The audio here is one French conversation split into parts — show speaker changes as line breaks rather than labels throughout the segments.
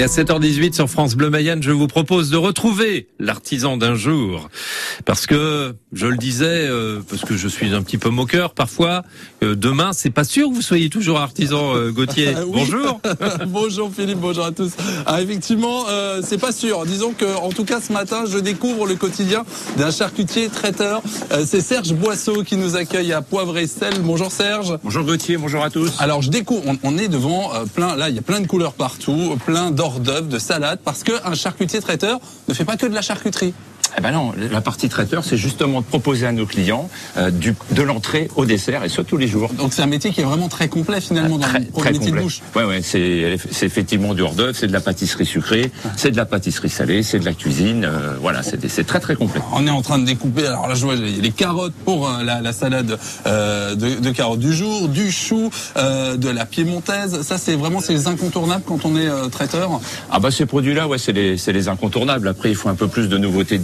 Et à 7h18 sur France Bleu Mayenne, je vous propose de retrouver l'artisan d'un jour. Parce que, je le disais, euh, parce que je suis un petit peu moqueur parfois, euh, demain, c'est pas sûr que vous soyez toujours artisan, euh, Gauthier. Bonjour.
bonjour Philippe, bonjour à tous. Ah, effectivement, euh, c'est pas sûr. Disons que, en tout cas, ce matin, je découvre le quotidien d'un charcutier traiteur. Euh, c'est Serge Boisseau qui nous accueille à Poivre et Sel. Bonjour Serge.
Bonjour Gauthier, bonjour à tous.
Alors je découvre, on, on est devant euh, plein, là il y a plein de couleurs partout, plein d'hors d'œuvre, de salades, parce qu'un charcutier traiteur ne fait pas que de la charcuterie.
Eh ben non, la partie traiteur, c'est justement de proposer à nos clients euh, du, de l'entrée au dessert et ça tous les jours.
Donc c'est un métier qui est vraiment très complet finalement dans
très,
le pour
très
le métier
complet.
de bouche.
Ouais, ouais, c'est c'est effectivement du hors d'œuvre, c'est de la pâtisserie sucrée, c'est de la pâtisserie salée, c'est de la cuisine. euh, voilà, c'est c'est très très complet.
On est en train de découper, alors là je vois les, carottes pour euh, la, la salade euh, de, de carottes du jour, du chou, euh, de la piémontaise. Ça c'est vraiment c'est les incontournables quand on est euh, traiteur?
Ah bah ces produits-là, ouais, c'est les, c'est les incontournables. Après, il faut un peu plus de nouveauté, de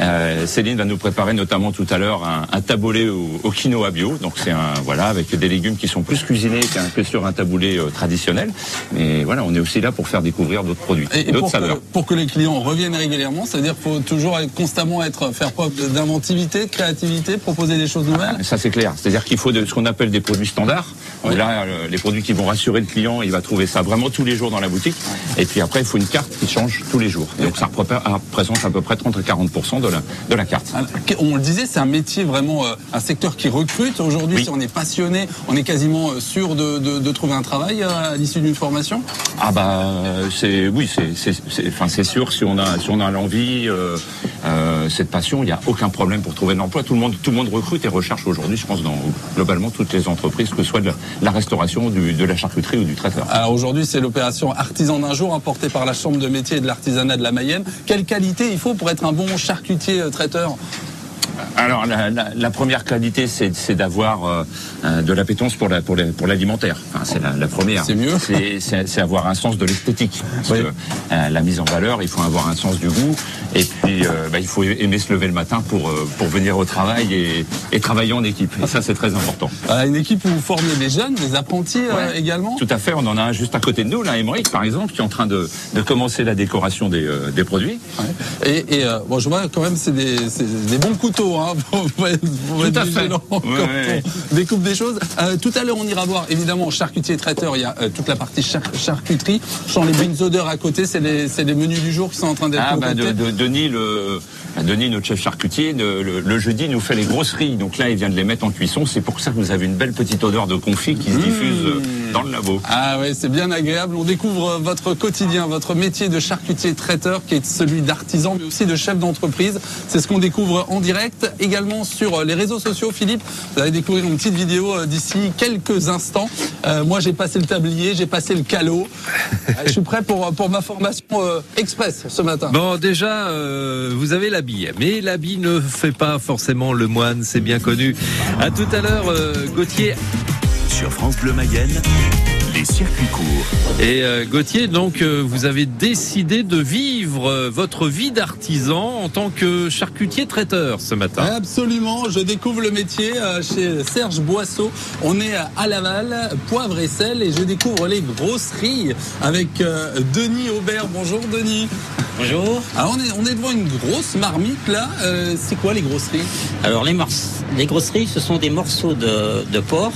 Euh, Céline va nous préparer notamment tout à l'heure un, un taboulé au, au quinoa bio. Donc c'est un voilà avec des légumes qui sont plus cuisinés qu'un que sur un taboulé euh, traditionnel. Mais voilà, on est aussi là pour faire découvrir d'autres produits,
Et, et
d'autres
pour, que,
saveurs.
pour que les clients reviennent régulièrement, c'est-à-dire qu'il faut toujours être, constamment être faire preuve d'inventivité, de créativité, proposer des choses nouvelles.
Ça c'est clair. C'est-à-dire qu'il faut de, ce qu'on appelle des produits standards.
Oui.
Là, euh, les produits qui vont rassurer le client, il va trouver ça vraiment tous les jours dans la boutique. Et puis après, il faut une carte qui change tous les jours. Donc ça représente à peu près 30 à 40 de la de la carte.
Alors, On le disait, c'est un métier vraiment, euh, un secteur qui recrute. Aujourd'hui,
Oui.
si on est passionné, on est quasiment euh, sûr de, de, de trouver un travail euh, à l'issue d'une formation?
Ah bah c'est oui c'est enfin c'est sûr si on a si on a l'envie euh, euh, cette passion il n'y a aucun problème pour trouver de l'emploi tout le monde tout le monde recrute et recherche aujourd'hui je pense dans globalement toutes les entreprises que ce soit de la, la restauration du, de la charcuterie ou du traiteur.
Alors aujourd'hui, c'est l'opération Artisan d'un jour, importée par la Chambre de métier et de l'artisanat de la Mayenne. Quelle qualité il faut pour être un bon charcutier euh, traiteur
Alors la, la, la première qualité c'est d'avoir euh, euh, de l'appétence pour la pour la- pour l'alimentaire. Enfin, c'est la, première.
C'est mieux.
C'est avoir un sens de l'esthétique.
Oui.
euh, la mise en valeur, il faut avoir un sens du goût et puis euh, bah, il faut aimer se lever le matin pour euh, pour venir au travail et, et travailler en équipe. Et ça c'est très important.
Euh, Une équipe où vous formez des jeunes, des apprentis euh,
Ouais.
également?
Tout à fait. On en a un juste à côté de nous, là, Émeric par exemple, qui est en train de, de commencer la décoration des, euh, des produits.
Ouais. Et, et euh, bon, je vois quand même c'est des, c'est des bons couteaux hein, pour, pour être, pour
Tout à fait.
quand
Ouais,
on découpe des choses. Euh, tout à l'heure, on ira voir évidemment charcutier traiteur. Il y a euh, toute la partie char- charcuterie. Je sens les bonnes odeurs à côté. C'est les, c'est les menus du jour qui sont en train d'être
Ah Denis, le, bah, Denis, notre chef charcutier, le, jeudi nous fait les grosseries. Donc là, il vient de les mettre en cuisson. C'est pour ça que vous avez une belle petite odeur de confit qui se diffuse euh, dans le labo.
Ah ouais, c'est bien agréable. On découvre euh, votre quotidien, votre métier de charcutier traiteur qui est celui d'artisan mais aussi de chef d'entreprise. C'est ce qu'on découvre en direct également sur euh, les réseaux sociaux. Philippe, vous allez découvrir une petite vidéo euh, d'ici quelques instants. Euh, moi, j'ai passé le tablier, j'ai passé le calot. Je suis prêt pour, pour ma formation euh, express ce matin.
Bon, déjà, euh, vous avez l'habit, mais l'habit ne fait pas forcément le moine, c'est bien connu. À tout à l'heure, Gauthier.
Sur France Bleu Mayenne, les circuits courts.
Et euh, Gauthier, donc, euh, vous avez décidé de vivre euh, votre vie d'artisan en tant que charcutier traiteur ce matin.
Absolument, je découvre le métier euh, chez Serge Boisseau. On est à Laval, poivre et sel, et je découvre les grosseries avec euh, Denis Aubert. Bonjour Denis.
Bonjour.
Alors on est, on est devant une grosse marmite là. Euh, c'est quoi les grosseries?
Alors les, grosseries, ce sont des morceaux de, de porc.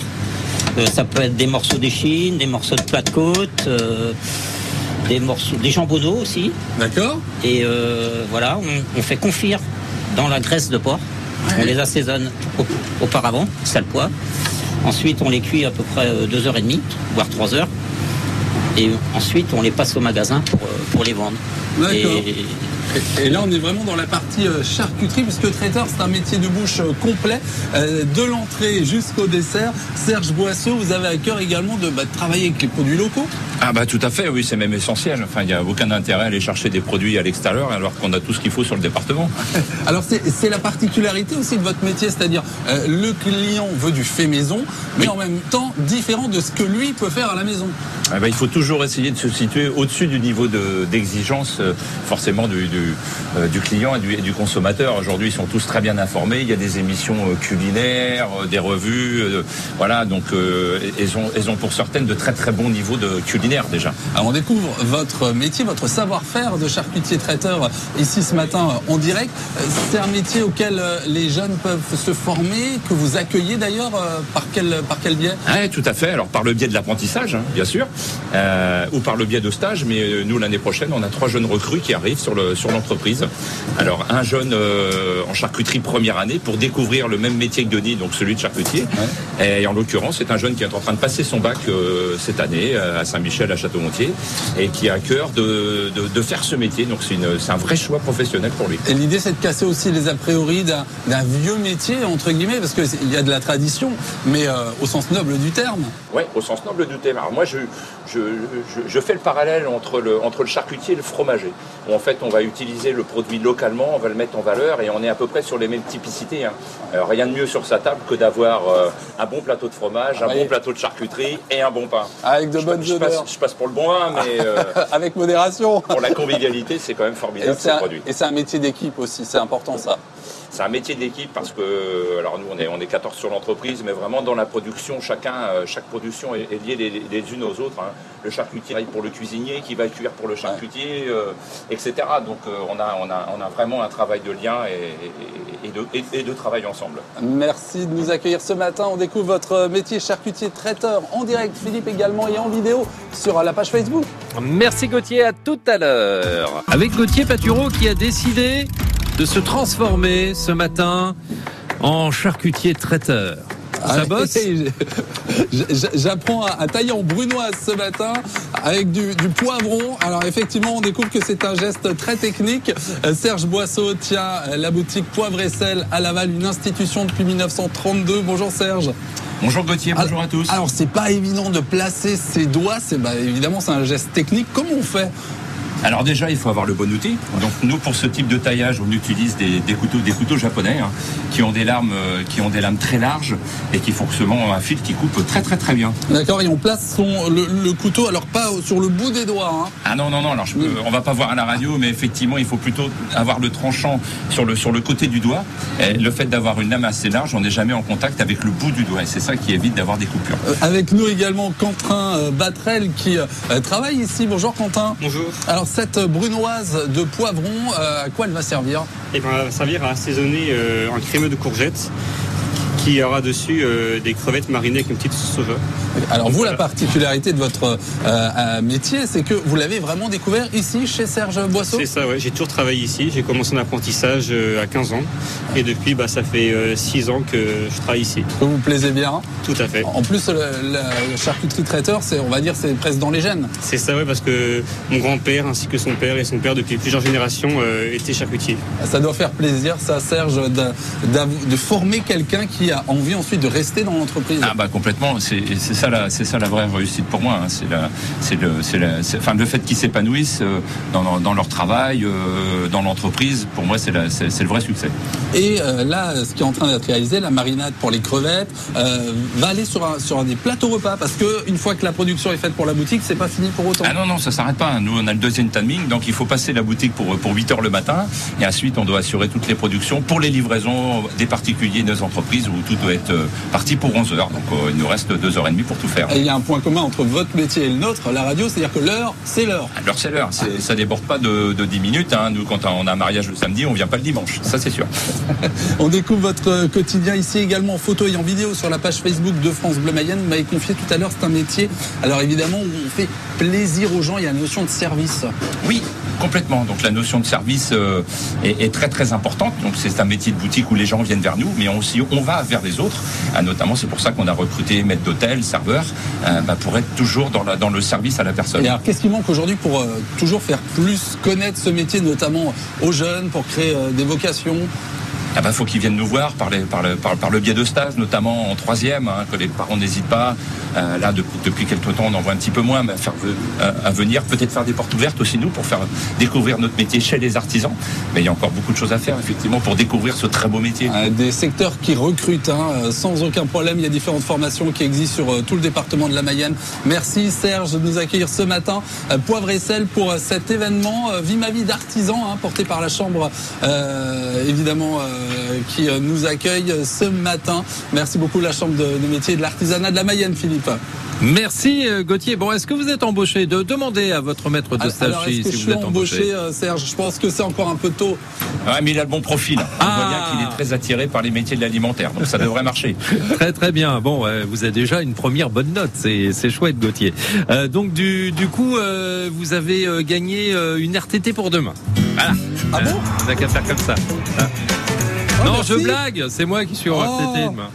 Euh, ça peut être des morceaux d'échine, des morceaux de plat de côte, euh, des morceaux, des jambonneaux aussi.
D'accord
Et euh, voilà, on, on fait confire dans la graisse de porc. On les assaisonne au- auparavant, sale poivre. Ensuite, on les cuit à peu près euh, deux heures et demie, voire trois heures. Et ensuite, on les passe au magasin pour, euh, pour les vendre.
D'accord.
Et-
Et, et là on est vraiment dans la partie euh, charcuterie puisque traiteur c'est un métier de bouche euh, complet, euh, de l'entrée jusqu'au dessert. Serge Boisseau, vous avez à cœur également de, bah, de travailler avec les produits locaux.
Ah bah tout à fait, oui, c'est même essentiel. Enfin, il n'y a aucun intérêt à aller chercher des produits à l'extérieur alors qu'on a tout ce qu'il faut sur le département.
Alors c'est la particularité aussi de votre métier, c'est-à-dire euh, le client veut du fait maison, mais en même temps différent de ce que lui peut faire à la maison.
Ah bah, il faut toujours essayer de se situer au-dessus du niveau de- d'exigence, forcément du, du, euh, du client et du, et du consommateur. Aujourd'hui, ils sont tous très bien informés. Il y a des émissions euh, culinaires, euh, des revues, euh, voilà. Donc, elles ont, elles ont pour certaines de très très bons niveaux de culinaire déjà.
Alors on découvre votre métier, votre savoir-faire de charcutier traiteur ici ce matin en direct. C'est un métier auquel les jeunes peuvent se former, que vous accueillez d'ailleurs par quel, par quel biais?
Oui, tout à fait. Alors par le biais de l'apprentissage, hein, bien sûr, euh, ou par le biais de stage. Mais nous, l'année prochaine, on a trois jeunes recrues qui arrivent sur le sur l'entreprise. Alors un jeune euh, en charcuterie première année pour découvrir le même métier que Denis, donc celui de charcutier. Et en l'occurrence, c'est un jeune qui est en train de passer son bac euh, cette année euh, à Saint-Michel, à Château-Montier, et qui a à cœur de, de, de faire ce métier. Donc c'est une- c'est un vrai choix professionnel pour lui.
Et l'idée, c'est de casser aussi les a priori d'un vieux métier, entre guillemets, parce qu'il y a de la tradition, mais euh, au sens noble du terme.
Ouais, au sens noble du terme. Alors moi, je, je, je, je fais le parallèle entre le, entre le charcutier et le fromager. Où en fait, on va utiliser le produit localement, on va le mettre en valeur et on est à peu près sur les mêmes typicités. hein. Alors, rien de mieux sur sa table que d'avoir euh, un bon plateau de fromage, un
Oui.
bon plateau de charcuterie et un bon pain.
Avec de
Je-
bonnes
passe,
odeurs.
je passe pour le bon vin, mais euh,
Avec modération.
pour la convivialité, c'est quand même formidable ce
un,
produit.
et c'est un métier d'équipe aussi, c'est important ça.
C'est un métier d'équipe parce que, alors nous on est, on est 14 sur l'entreprise, mais vraiment dans la production, chacun, euh, chaque production est, est liée les, les unes aux autres. hein. Le charcutier pour le cuisinier, qui va cuire pour le charcutier, euh, etc. Donc euh, on, a, on, a, on a vraiment un travail de lien et, et- et de, et- et de travail ensemble.
Merci de nous accueillir ce matin. On découvre votre métier charcutier traiteur en direct, Philippe également, et en vidéo sur la page Facebook.
Merci Gauthier, à tout à l'heure. Avec Gauthier Patureau qui a décidé de se transformer ce matin en charcutier traiteur. Ça
Ah,
bosse?
J'apprends à, tailler en brunoise ce matin avec du, du poivron. Alors effectivement, on découvre que c'est un geste très technique. Euh, Serge Boisseau tient euh, la boutique Poivre et Sel à Laval, une institution depuis 1932. Bonjour Serge.
Bonjour Gauthier, bonjour
alors,
à tous.
Alors c'est pas évident de placer ses doigts. C'est bah, évidemment c'est un geste technique. Comment on fait
Alors déjà, il faut avoir le bon outil. Donc nous, pour ce type de taillage, on utilise des, des couteaux, des couteaux japonais hein, qui ont des lames, euh, qui ont des lames très larges et qui forcément ont un fil qui coupe très très très bien.
D'accord Et on place son, le, le couteau, alors pas sur le bout des doigts. hein.
Ah non non non, alors je peux- on va pas voir à la radio, mais effectivement, il faut plutôt avoir le tranchant sur le sur le côté du doigt. Et le fait d'avoir une lame assez large, on n'est jamais en contact avec le bout du doigt. Et c'est ça qui évite d'avoir des coupures.
Euh, Avec nous également Quentin euh, Batrel qui euh, travaille ici. Bonjour Quentin.
Bonjour.
Alors cette brunoise de poivron, euh, à quoi elle va servir
Et ben, elle va servir à assaisonner euh, un crémeux de courgettes qui aura dessus euh, des crevettes marinées avec une petite sauce soja.
Alors vous, la particularité de votre euh, euh, métier, c'est que vous l'avez vraiment découvert ici chez Serge Boisseau?
C'est ça, ouais. J'ai toujours travaillé ici. J'ai commencé en apprentissage à 15 ans. Et depuis, bah, ça fait 6 ans que je travaille ici.
Que vous plaisez bien?
Tout à fait.
En plus, le, le charcuterie traiteur, c'est, on va dire, c'est presque dans les gènes.
C'est ça, ouais, parce que mon grand-père, ainsi que son père et son père, depuis plusieurs générations, euh, étaient charcutiers.
Ça doit faire plaisir, ça, Serge, de, de former quelqu'un qui a envie ensuite de rester dans l'entreprise.
Ah bah complètement, c'est ça la c'est ça la vraie réussite pour moi. hein. C'est la c'est le c'est la- enfin le fait qu'ils s'épanouissent euh, dans, dans, dans leur travail, euh, dans l'entreprise. Pour moi, c'est c'est le vrai succès.
Et euh, là, ce qui est en train d'être réalisé, la marinade pour les crevettes, euh, va aller sur, un, sur un des plateaux repas. Parce que une fois que la production est faite pour la boutique, c'est pas fini pour autant.
Ah non non, ça s'arrête pas. Nous on a le deuxième timing, donc il faut passer la boutique pour pour 8 heures le matin, et ensuite on doit assurer toutes les productions pour les livraisons des particuliers, des entreprises où tout doit être euh, parti pour 11 heures. Donc euh, il nous reste 2 heures et demie pour tout faire.
Et il y a un point commun entre votre métier et le nôtre, la radio, c'est-à-dire que l'heure, c'est l'heure.
Alors c'est l'heure, C'est- ça déborde pas de, de 10 minutes. hein. Nous, quand on a un mariage le samedi, on vient pas le dimanche, ça c'est sûr.
On découvre votre euh, quotidien ici également en photo et en vidéo sur la page Facebook de France Bleu Mayenne. Vous m'avez confié tout à l'heure, c'est un métier, alors évidemment, où on fait plaisir aux gens, il y a la notion de service.
Oui, complètement. Donc la notion de service euh, est, très très importante. Donc c'est un métier de boutique où les gens viennent vers nous, mais aussi on va vers les autres. Ah, notamment c'est pour ça qu'on a recruté maître d'hôtel, serveur, euh, bah, pour être toujours dans, le service à la personne.
Et alors, qu'est-ce qui manque aujourd'hui pour toujours faire plus connaître ce métier, notamment aux jeunes, pour créer des vocations?
Ah bah, faut qu'ils viennent nous voir par, les- par, le, par, par le biais de stages, notamment en troisième, hein, que les parents n'hésitent pas. Euh, là, depuis, depuis quelques temps, on en voit un petit peu moins, mais à, faire, à, à venir, peut-être faire des portes ouvertes aussi, nous, pour faire découvrir notre métier chez les artisans. Mais il y a encore beaucoup de choses à faire, effectivement, pour découvrir ce très beau métier.
Euh, Des secteurs qui recrutent hein, euh, sans aucun problème. Il y a différentes formations qui existent sur euh, tout le département de la Mayenne. Merci Serge de nous accueillir ce matin. Euh, Poivre et sel pour euh, cet événement euh, Vie ma vie d'artisan hein, porté par la Chambre euh, évidemment euh, qui euh, nous accueille ce matin. Merci beaucoup la Chambre de, de métier de l'artisanat de la Mayenne Philippe.
Merci euh, Gauthier. Bon, est-ce que vous êtes embauché de demander à votre maître de stage
Alors,
si,
je
vous
suis
êtes
embauché,
embauché
euh, Serge? Je pense que c'est encore un peu tôt.
Ouais, mais il a le bon profil. On
Ah.
voit bien qu'il est très attiré par les métiers de l'alimentaire, donc ça devrait marcher.
Très très bien. Bon, euh, vous avez déjà une première bonne note. C'est c'est chouette, Gauthier. Euh, donc du du coup, euh, vous avez euh, gagné euh, une RTT pour demain. Voilà.
Ah bon?
On n'a qu'à faire comme ça. Ah. Non, je blague. C'est moi qui suis en
Oh.